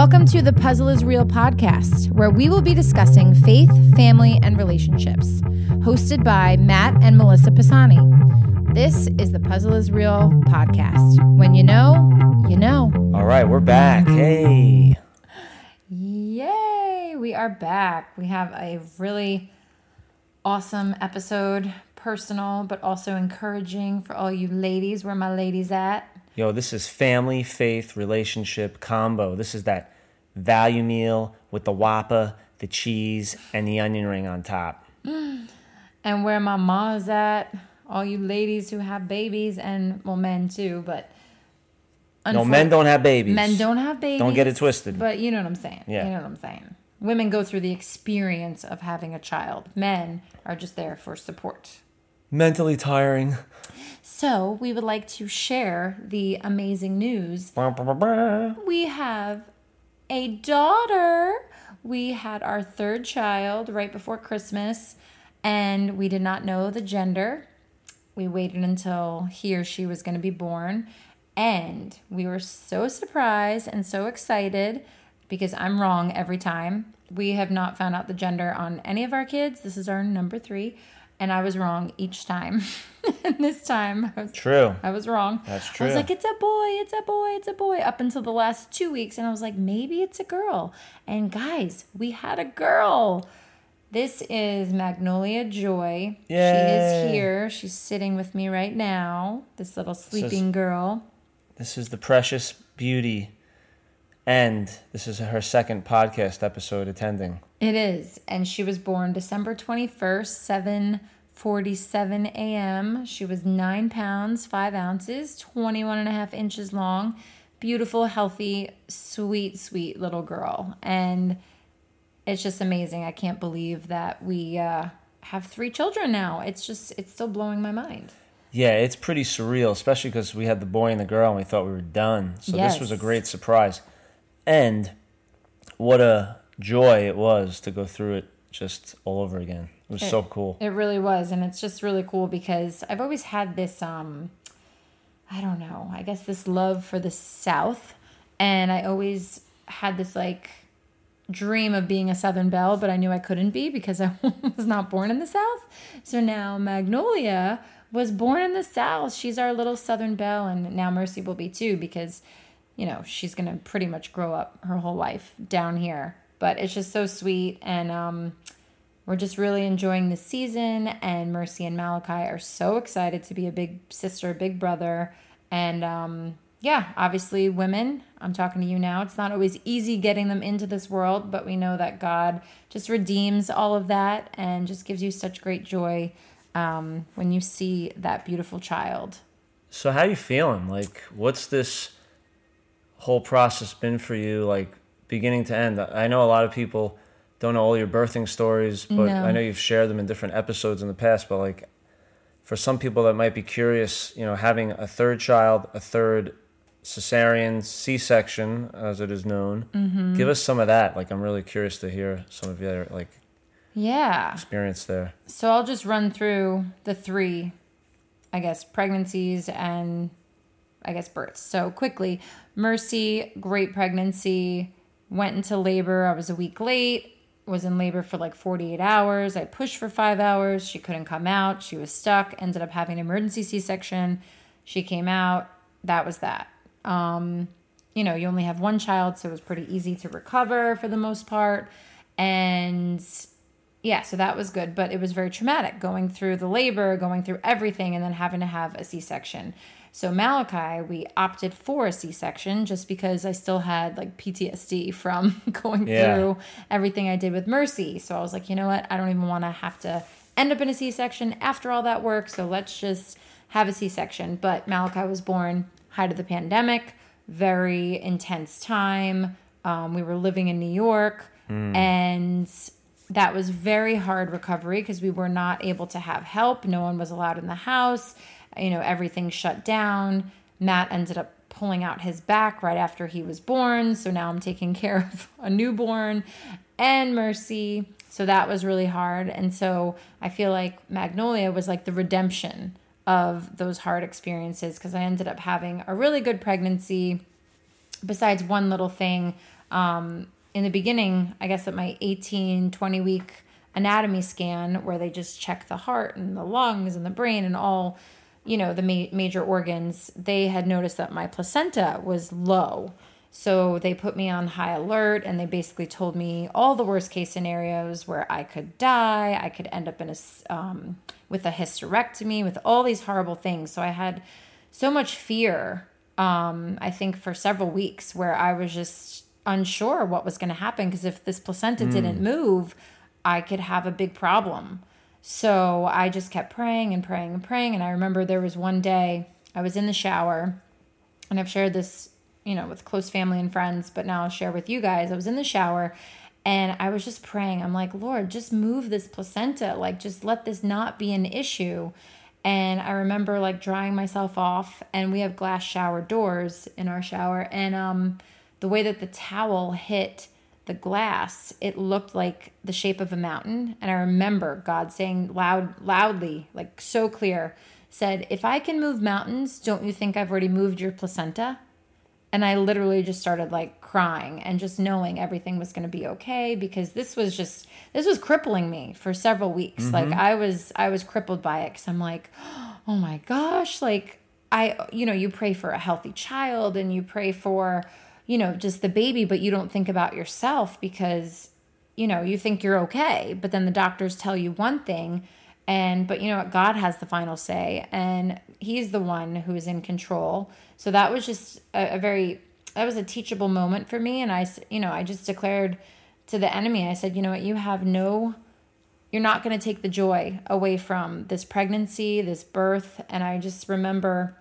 Welcome to the Puzzle is Real podcast, where we will be discussing faith, family, and relationships. Hosted by Matt and Melissa Pisani. This is the Puzzle is Real podcast. When you know, you know. All right, we're back. Hey. Yay! We are back. We have a really awesome episode, personal, but also encouraging for all you ladies. Where my ladies at? Yo, this is family, faith, relationship combo. This is that value meal with the whopper, the cheese, and the onion ring on top. Mm. And where my ma's at? All you ladies who have babies, and well, men too, but. No, men don't have babies. Men don't have babies. Don't get it twisted. But you know what I'm saying. Yeah. You know what I'm saying. Women go through the experience of having a child. Men are just there for support. Mentally tiring. So, we would like to share the amazing news. We have a daughter. We had our third child right before Christmas, and we did not know the gender. We waited until he or she was going to be born, and we were so surprised and so excited because I'm wrong every time. We have not found out the gender on any of our kids. This is our number three, and I was wrong each time. and this time, I was, True. I was wrong. That's true. I was like, it's a boy, it's a boy, it's a boy, up until the last two weeks. And I was like, maybe it's a girl. And guys, we had a girl. This is Magnolia Joy. She is here. She's sitting with me right now. This little sleeping girl. This is the precious beauty. And this is her second podcast episode attending. It is. And she was born December 21st, 7:47 a.m. She was 9 pounds, 5 ounces, 21 and a half inches long. Beautiful, healthy, sweet, sweet little girl. And it's just amazing. I can't believe that we uh, have three children now. It's just, it's still blowing my mind. Yeah, it's pretty surreal, especially because we had the boy and the girl and we thought we were done. So this was a great surprise. And what a joy it was to go through it just all over again. It was so cool. It really was, and it's just really cool because I've always had this um I don't know, I guess this love for the South, and I always had this like dream of being a Southern Belle, but I knew I couldn't be because I was not born in the South. So now Magnolia was born in the South. She's our little Southern Belle, and now Mercy will be too because you know she's gonna pretty much grow up her whole life down here. But it's just so sweet, and um, we're just really enjoying the season. And Mercy and Malachi are so excited to be a big sister, big brother, and um, yeah, obviously women. I'm talking to you now. It's not always easy getting them into this world, but we know that God just redeems all of that and just gives you such great joy um, when you see that beautiful child. So how are you feeling? Like what's this whole process been for you like beginning to end? I know a lot of people don't know all your birthing stories, but No. I know you've shared them in different episodes in the past, but like for some people that might be curious, you know, having a third child, a third cesarean C-section as it is known. Mm-hmm. Give us some of that. Like I'm really curious to hear some of your like Yeah. experience there. So I'll just run through the three, I guess, pregnancies and I guess births. So quickly, Mercy, great pregnancy, went into labor. I was a week late, was in labor for like 48 hours. I pushed for five hours. She couldn't come out. She was stuck, ended up having an emergency C section. She came out. That was that. Um, you know, you only have one child, so it was pretty easy to recover for the most part. And yeah, so that was good, but it was very traumatic going through the labor, going through everything, and then having to have a C section. So, Malachi, we opted for a C section just because I still had like PTSD from going Yeah. through everything I did with Mercy. So, I was like, you know what? I don't even want to have to end up in a C section after all that work. So, let's just have a C section. But Malachi was born height of the pandemic, very intense time. Um, we were living in New York, and that was very hard recovery because we were not able to have help. No one was allowed in the house. You know, everything shut down. Matt ended up pulling out his back right after he was born. So now I'm taking care of a newborn and Mercy. So that was really hard. And so I feel like Magnolia was like the redemption of those hard experiences because I ended up having a really good pregnancy besides one little thing um, in the beginning, I guess at my 18, 20 week anatomy scan, where they just check the heart and the lungs and the brain and all, you know, the ma- major organs, they had noticed that my placenta was low. So they put me on high alert and they basically told me all the worst case scenarios where I could die, I could end up in a um, with a hysterectomy, with all these horrible things. So I had so much fear. Um, I think for several weeks where I was just unsure what was going to happen because if this placenta mm. didn't move, I could have a big problem. So I just kept praying and praying and praying. And I remember there was one day I was in the shower, and I've shared this, you know, with close family and friends, but now I'll share with you guys. I was in the shower and I was just praying. I'm like, Lord, just move this placenta. Like, just let this not be an issue. And I remember like drying myself off, and we have glass shower doors in our shower. And um, the way that the towel hit the glass, it looked like the shape of a mountain. And I remember God saying loud, loudly, like so clear, said, If I can move mountains, don't you think I've already moved your placenta? And I literally just started like crying and just knowing everything was going to be okay because this was just this was crippling me for several weeks. Mm-hmm. Like I was I was crippled by it cuz I'm like, "Oh my gosh, like I you know, you pray for a healthy child and you pray for you know, just the baby, but you don't think about yourself because, you know, you think you're okay. But then the doctors tell you one thing, and, but you know what? God has the final say, and He's the one who is in control. So that was just a, a very, that was a teachable moment for me. And I, you know, I just declared to the enemy, I said, you know what? You have no, you're not going to take the joy away from this pregnancy, this birth. And I just remember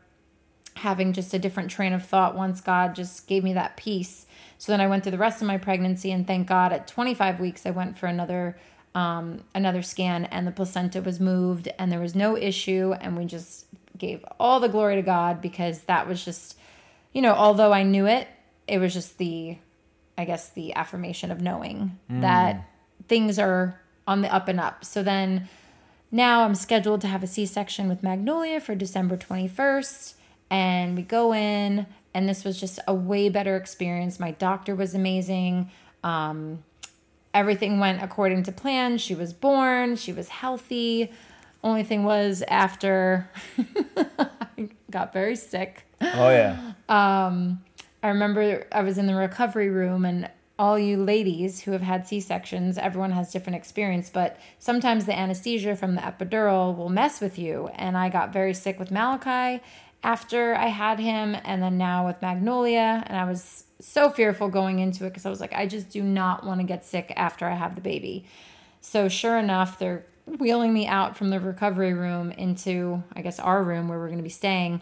having just a different train of thought once God just gave me that peace. So then I went through the rest of my pregnancy, and thank God at 25 weeks I went for another um, another scan, and the placenta was moved, and there was no issue, and we just gave all the glory to God because that was just, you know, although I knew it, it was just the, I guess the affirmation of knowing mm. that things are on the up and up. So then. Now I'm scheduled to have a C section with Magnolia for December 21st and we go in and this was just a way better experience. My doctor was amazing. Um, everything went according to plan. She was born. She was healthy. Only thing was after i got very sick. Oh yeah. Um, i remember i was in the recovery room and all you ladies who have had c-sections everyone has different experience but sometimes the anesthesia from the epidural will mess with you. And i got very sick with malachi after I had him and then now with Magnolia. And I was so fearful going into it because I was like, I just do not want to get sick after I have the baby. So, sure enough, they're wheeling me out from the recovery room into, I guess, our room where we're going to be staying.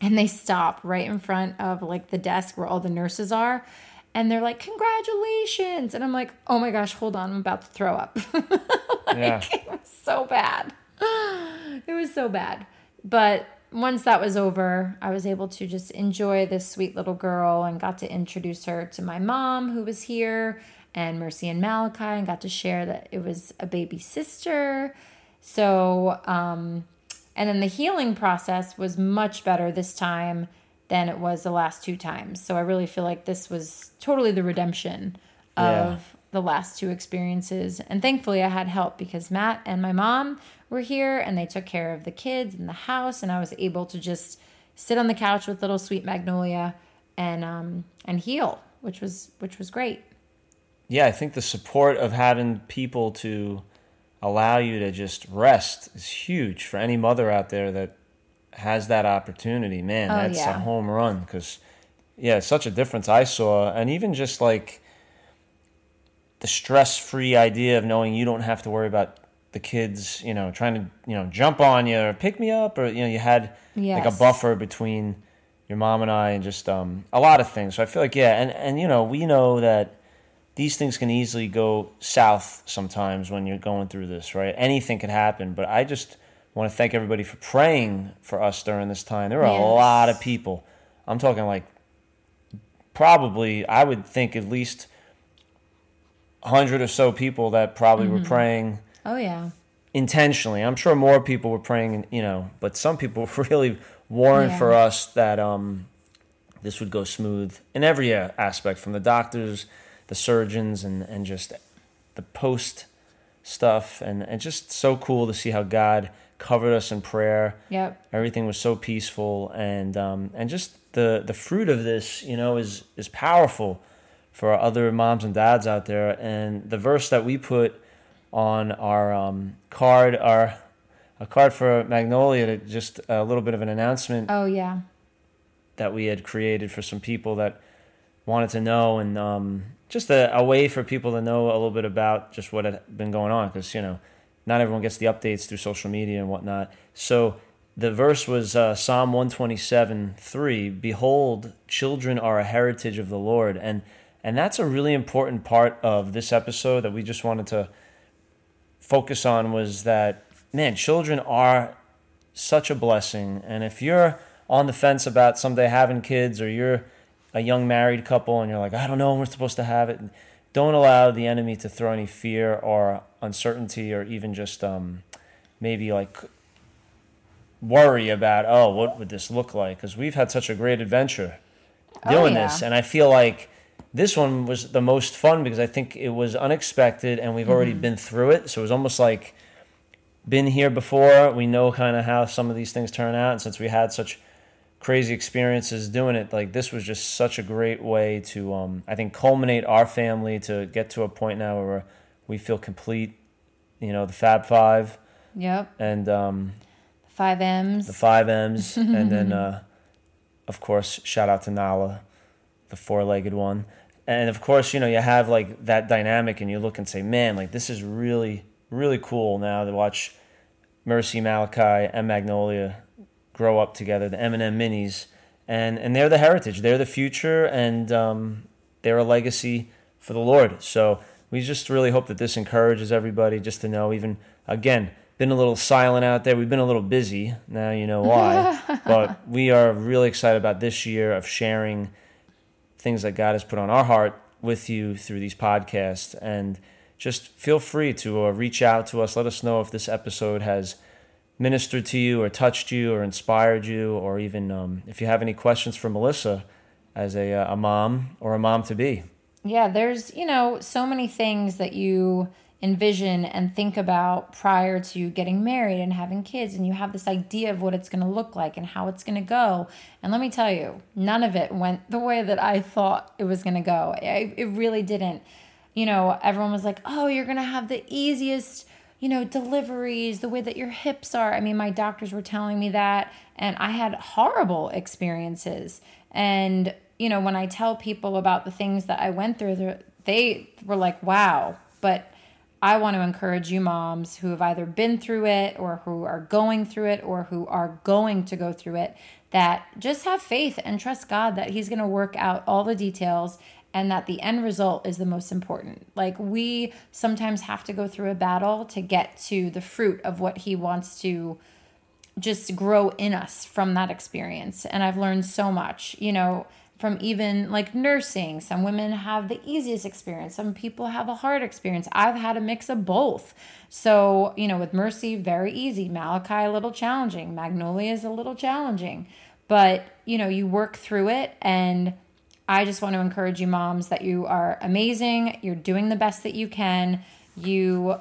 And they stop right in front of like the desk where all the nurses are. And they're like, Congratulations. And I'm like, Oh my gosh, hold on. I'm about to throw up. like, yeah. It was so bad. It was so bad. But once that was over, I was able to just enjoy this sweet little girl and got to introduce her to my mom who was here and Mercy and Malachi and got to share that it was a baby sister. So, um, and then the healing process was much better this time than it was the last two times. So I really feel like this was totally the redemption of yeah. the last two experiences. And thankfully, I had help because Matt and my mom were here and they took care of the kids and the house and I was able to just sit on the couch with little sweet magnolia and um and heal which was which was great. Yeah i think the support of having people to allow you to just rest is huge for any mother out there that has that opportunity. Man oh, that's yeah. a home run because yeah such a difference i saw. And even just like the stress-free idea of knowing you don't have to worry about the kids, you know, trying to, you know, jump on you or pick me up, or you know, you had yes. like a buffer between your mom and I, and just um, a lot of things. So I feel like yeah, and and you know, we know that these things can easily go south sometimes when you're going through this, right? Anything could happen, but I just want to thank everybody for praying for us during this time. There were yes. a lot of people. I'm talking like probably I would think at least hundred or so people that probably mm-hmm. were praying Oh yeah. Intentionally, I'm sure more people were praying, you know, but some people really warned yeah. for us that um, this would go smooth in every aspect from the doctors, the surgeons, and, and just the post stuff. And, and just so cool to see how God covered us in prayer. Yep. Everything was so peaceful. And, um, and just the, the fruit of this, you know, is, is powerful for other moms and dads out there. And the verse that we put on our um, card, our a card for Magnolia, just a little bit of an announcement. Oh yeah. That we had created for some people that wanted to know, and um, just a, a, way for people to know a little bit about just what had been going on, because you know, not everyone gets the updates through social media and whatnot. So the verse was uh, Psalm one twenty seven three. Behold, children are a heritage of the Lord, and and that's a really important part of this episode that we just wanted to focus on was that man, children are such a blessing. And if you're on the fence about someday having kids or you're a young married couple and you're like, I don't know when we're supposed to have it, don't allow the enemy to throw any fear or uncertainty or even just um, maybe like worry about, oh, what would this look like? Because we've had such a great adventure oh, doing oh, yeah. this. And I feel like this one was the most fun because I think it was unexpected and we've already mm-hmm. been through it. So it was almost like been here before. We know kind of how some of these things turn out. And since we had such crazy experiences doing it, like this was just such a great way to, um, I think, culminate our family to get to a point now where we feel complete. You know, the Fab Five. Yep. And um, five M's. The five M's, and then, uh, of course, shout out to Nala, the four-legged one. And of course you know you have like that dynamic and you look and say man like this is really really cool now to watch mercy malachi and magnolia grow up together the m&m minis. And and they're the heritage. They're the future and um, they're a legacy for the lord. So we just really hope that this encourages everybody just to know even again been a little silent out there. We've been a little busy. Now you know why. But we are really excited about this year of sharing things that God has put on our heart with you through these podcasts. And just feel free to uh, reach out to us. Let us know if this episode has ministered to you or touched you or inspired you, or even um, if you have any questions for Melissa as a, uh, a mom or a mom to be. Yeah, there's, you know, so many things that you envision and think about prior to getting married and having kids and you have this idea of what it's going to look like and how it's going to go. And let me tell you none of it went the way that i thought it was going to go. It, it really didn't. You know everyone was like oh you're going to have the easiest you know deliveries the way that your hips are. I mean my doctors were telling me that and i had horrible experiences. And you know when i tell people about the things that i went through they were like wow. But I want to encourage you moms who have either been through it or who are going through it or who are going to go through it that just have faith and trust God that He's going to work out all the details and that the end result is the most important. Like we sometimes have to go through a battle to get to the fruit of what He wants to just grow in us from that experience. And I've learned so much. You know, from even like nursing. Some women have the easiest experience, some people have a hard experience. I've had a mix of both. So, you know, with Mercy, very easy. Malachi, a little challenging. Magnolia is a little challenging. But, you know, you work through it. And I just want to encourage you, moms, that you are amazing. You're doing the best that you can. You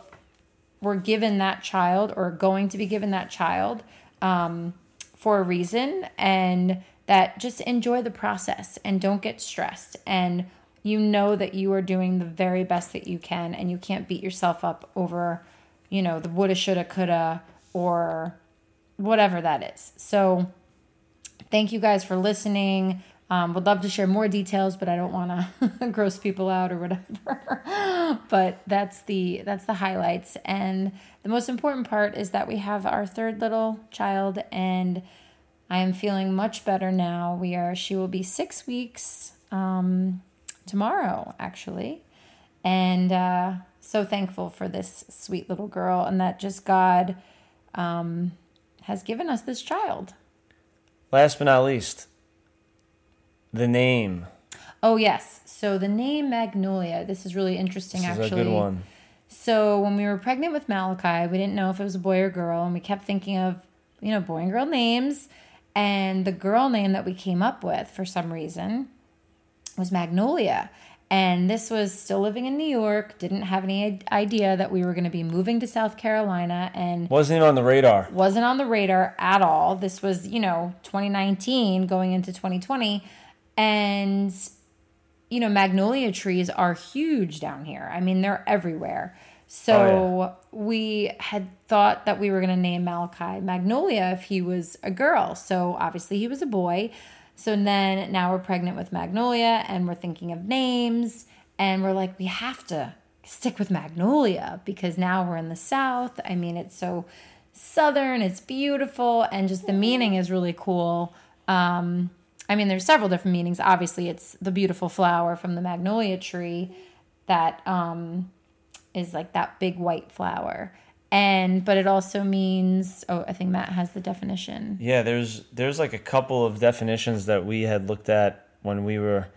were given that child or going to be given that child um, for a reason. And that just enjoy the process and don't get stressed. And you know that you are doing the very best that you can and you can't beat yourself up over you know the woulda shoulda coulda or whatever that is. So thank you guys for listening. Um, would love to share more details but i don't want to gross people out or whatever. But that's the that's the highlights. And the most important part is that we have our third little child and I am feeling much better now. We are she will be 6 weeks um, tomorrow actually. And uh, so thankful for this sweet little girl and that just God um, has given us this child. Last but not least, the name. Oh yes. So the name Magnolia. This is really interesting this actually. A good one. So when we were pregnant with Malachi, we didn't know if it was a boy or girl, and we kept thinking of, you know, boy and girl names. And the girl name that we came up with for some reason was Magnolia. And this was still living in New York, didn't have any idea that we were going to be moving to South Carolina and wasn't even on the radar. Wasn't on the radar at all. This was, you know, 2019 going into 2020 and you know, magnolia trees are huge down here. I mean, they're everywhere. So oh, yeah. we had thought that we were going to name Malachi Magnolia if he was a girl. So obviously he was a boy. So then now we're pregnant with Magnolia and we're thinking of names and we're like, we have to stick with Magnolia because now we're in the South. I mean, it's so southern, it's beautiful, and just the meaning is really cool. Um, I mean, there's several different meanings. Obviously, it's the beautiful flower from the magnolia tree that um, is like that big white flower. And but it also means oh, I think Matt has the definition. Yeah, there's there's like a couple of definitions that we had looked at when we were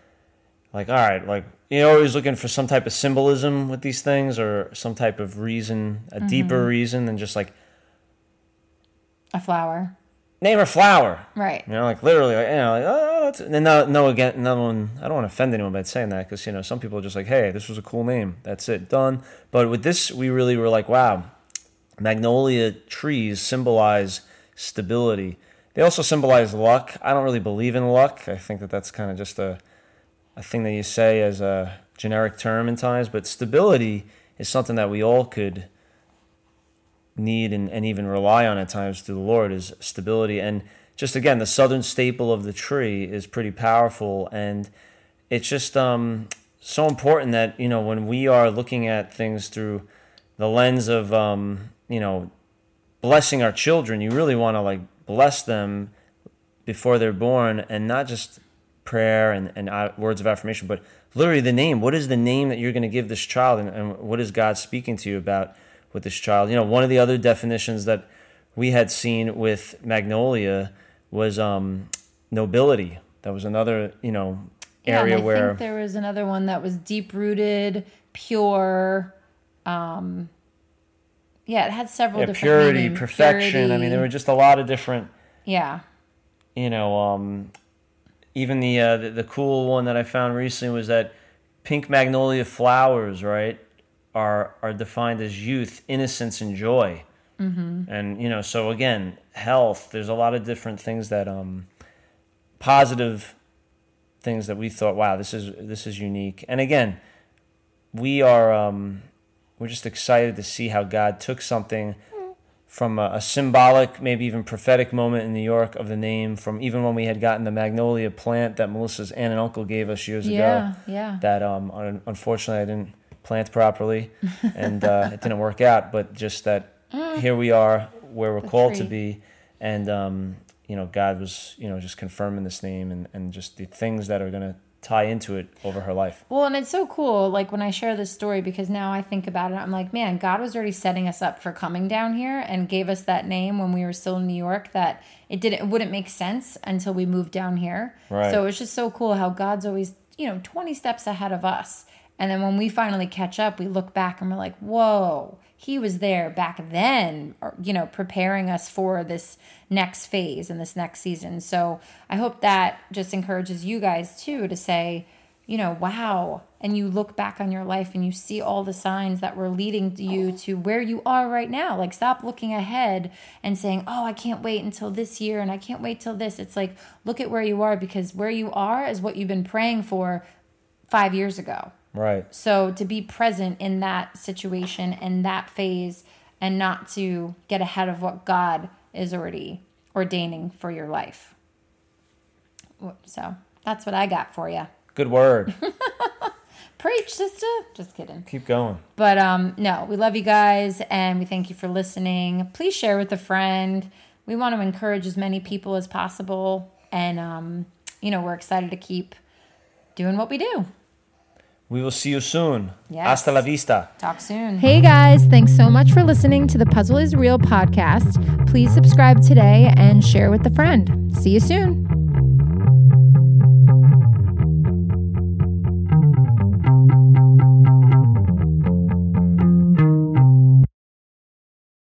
like, all right, like you're always looking for some type of symbolism with these things or some type of reason, a mm-hmm. deeper reason than just like a flower name a flower. Right. You know, like literally, like, you know, like, oh, no, no, again, no one, I don't want to offend anyone by saying that because, you know, some people are just like, hey, this was a cool name. That's it, done. But with this, we really were like, wow, magnolia trees symbolize stability. They also symbolize luck. I don't really believe in luck. I think that that's kind of just a, a thing that you say as a generic term in times, but stability is something that we all could need and, and even rely on at times to the Lord is stability. And just again, the southern staple of the tree is pretty powerful. And it's just um, so important that, you know, when we are looking at things through the lens of, um, you know, blessing our children, you really want to like bless them before they're born and not just prayer and, and uh, words of affirmation, but literally the name. What is the name that you're going to give this child and, and what is God speaking to you about? with this child. You know, one of the other definitions that we had seen with Magnolia was um, nobility. That was another, you know, area yeah, I where think there was another one that was deep rooted, pure. Um, yeah, it had several yeah, different purity, meaning. perfection. Purity. I mean, there were just a lot of different. Yeah. You know, um, even the, uh, the the cool one that I found recently was that pink magnolia flowers, right? are are defined as youth, innocence, and joy. Mm-hmm. And you know, so again, health. There's a lot of different things that um, positive things that we thought, wow, this is this is unique. And again, we are um, we're just excited to see how God took something from a, a, symbolic, maybe even prophetic moment in New York of the name, from even when we had gotten the magnolia plant that Melissa's aunt and uncle gave us years yeah, ago. Yeah, yeah. That um, unfortunately I didn't plant properly, and uh, it didn't work out. But just that mm. here we are where we're the called tree. to be, and um, you know God was you know just confirming this name and and just the things that are gonna tie into it over her life. Well, and it's so cool, like when I share this story, because now I think about it, I'm like, man, God was already setting us up for coming down here and gave us that name when we were still in New York that it didn't, it wouldn't make sense until we moved down here. Right. So it's just so cool how God's always, you know, 20 steps ahead of us. And then when we finally catch up, we look back and we're like, whoa, he was there back then, you know, preparing us for this next phase and this next season. So I hope that just encourages you guys too to say, you know, wow. And you look back on your life and you see all the signs that were leading you to where you are right now. Like, stop looking ahead and saying, oh, I can't wait until this year and I can't wait till this. It's like, look at where you are because where you are is what you've been praying for five years ago. Right. So to be present in that situation and that phase and not to get ahead of what God is already ordaining for your life. So that's what I got for you. Good word. Preach, sister. Just kidding. Keep going. But um, no, we love you guys and we thank you for listening. Please share with a friend. We want to encourage as many people as possible. And, um, you know, we're excited to keep doing what we do. We will see you soon. Yes. Hasta la vista. Talk soon. Hey guys, thanks so much for listening to the Puzzle is Real podcast. Please subscribe today and share with a friend. See you soon.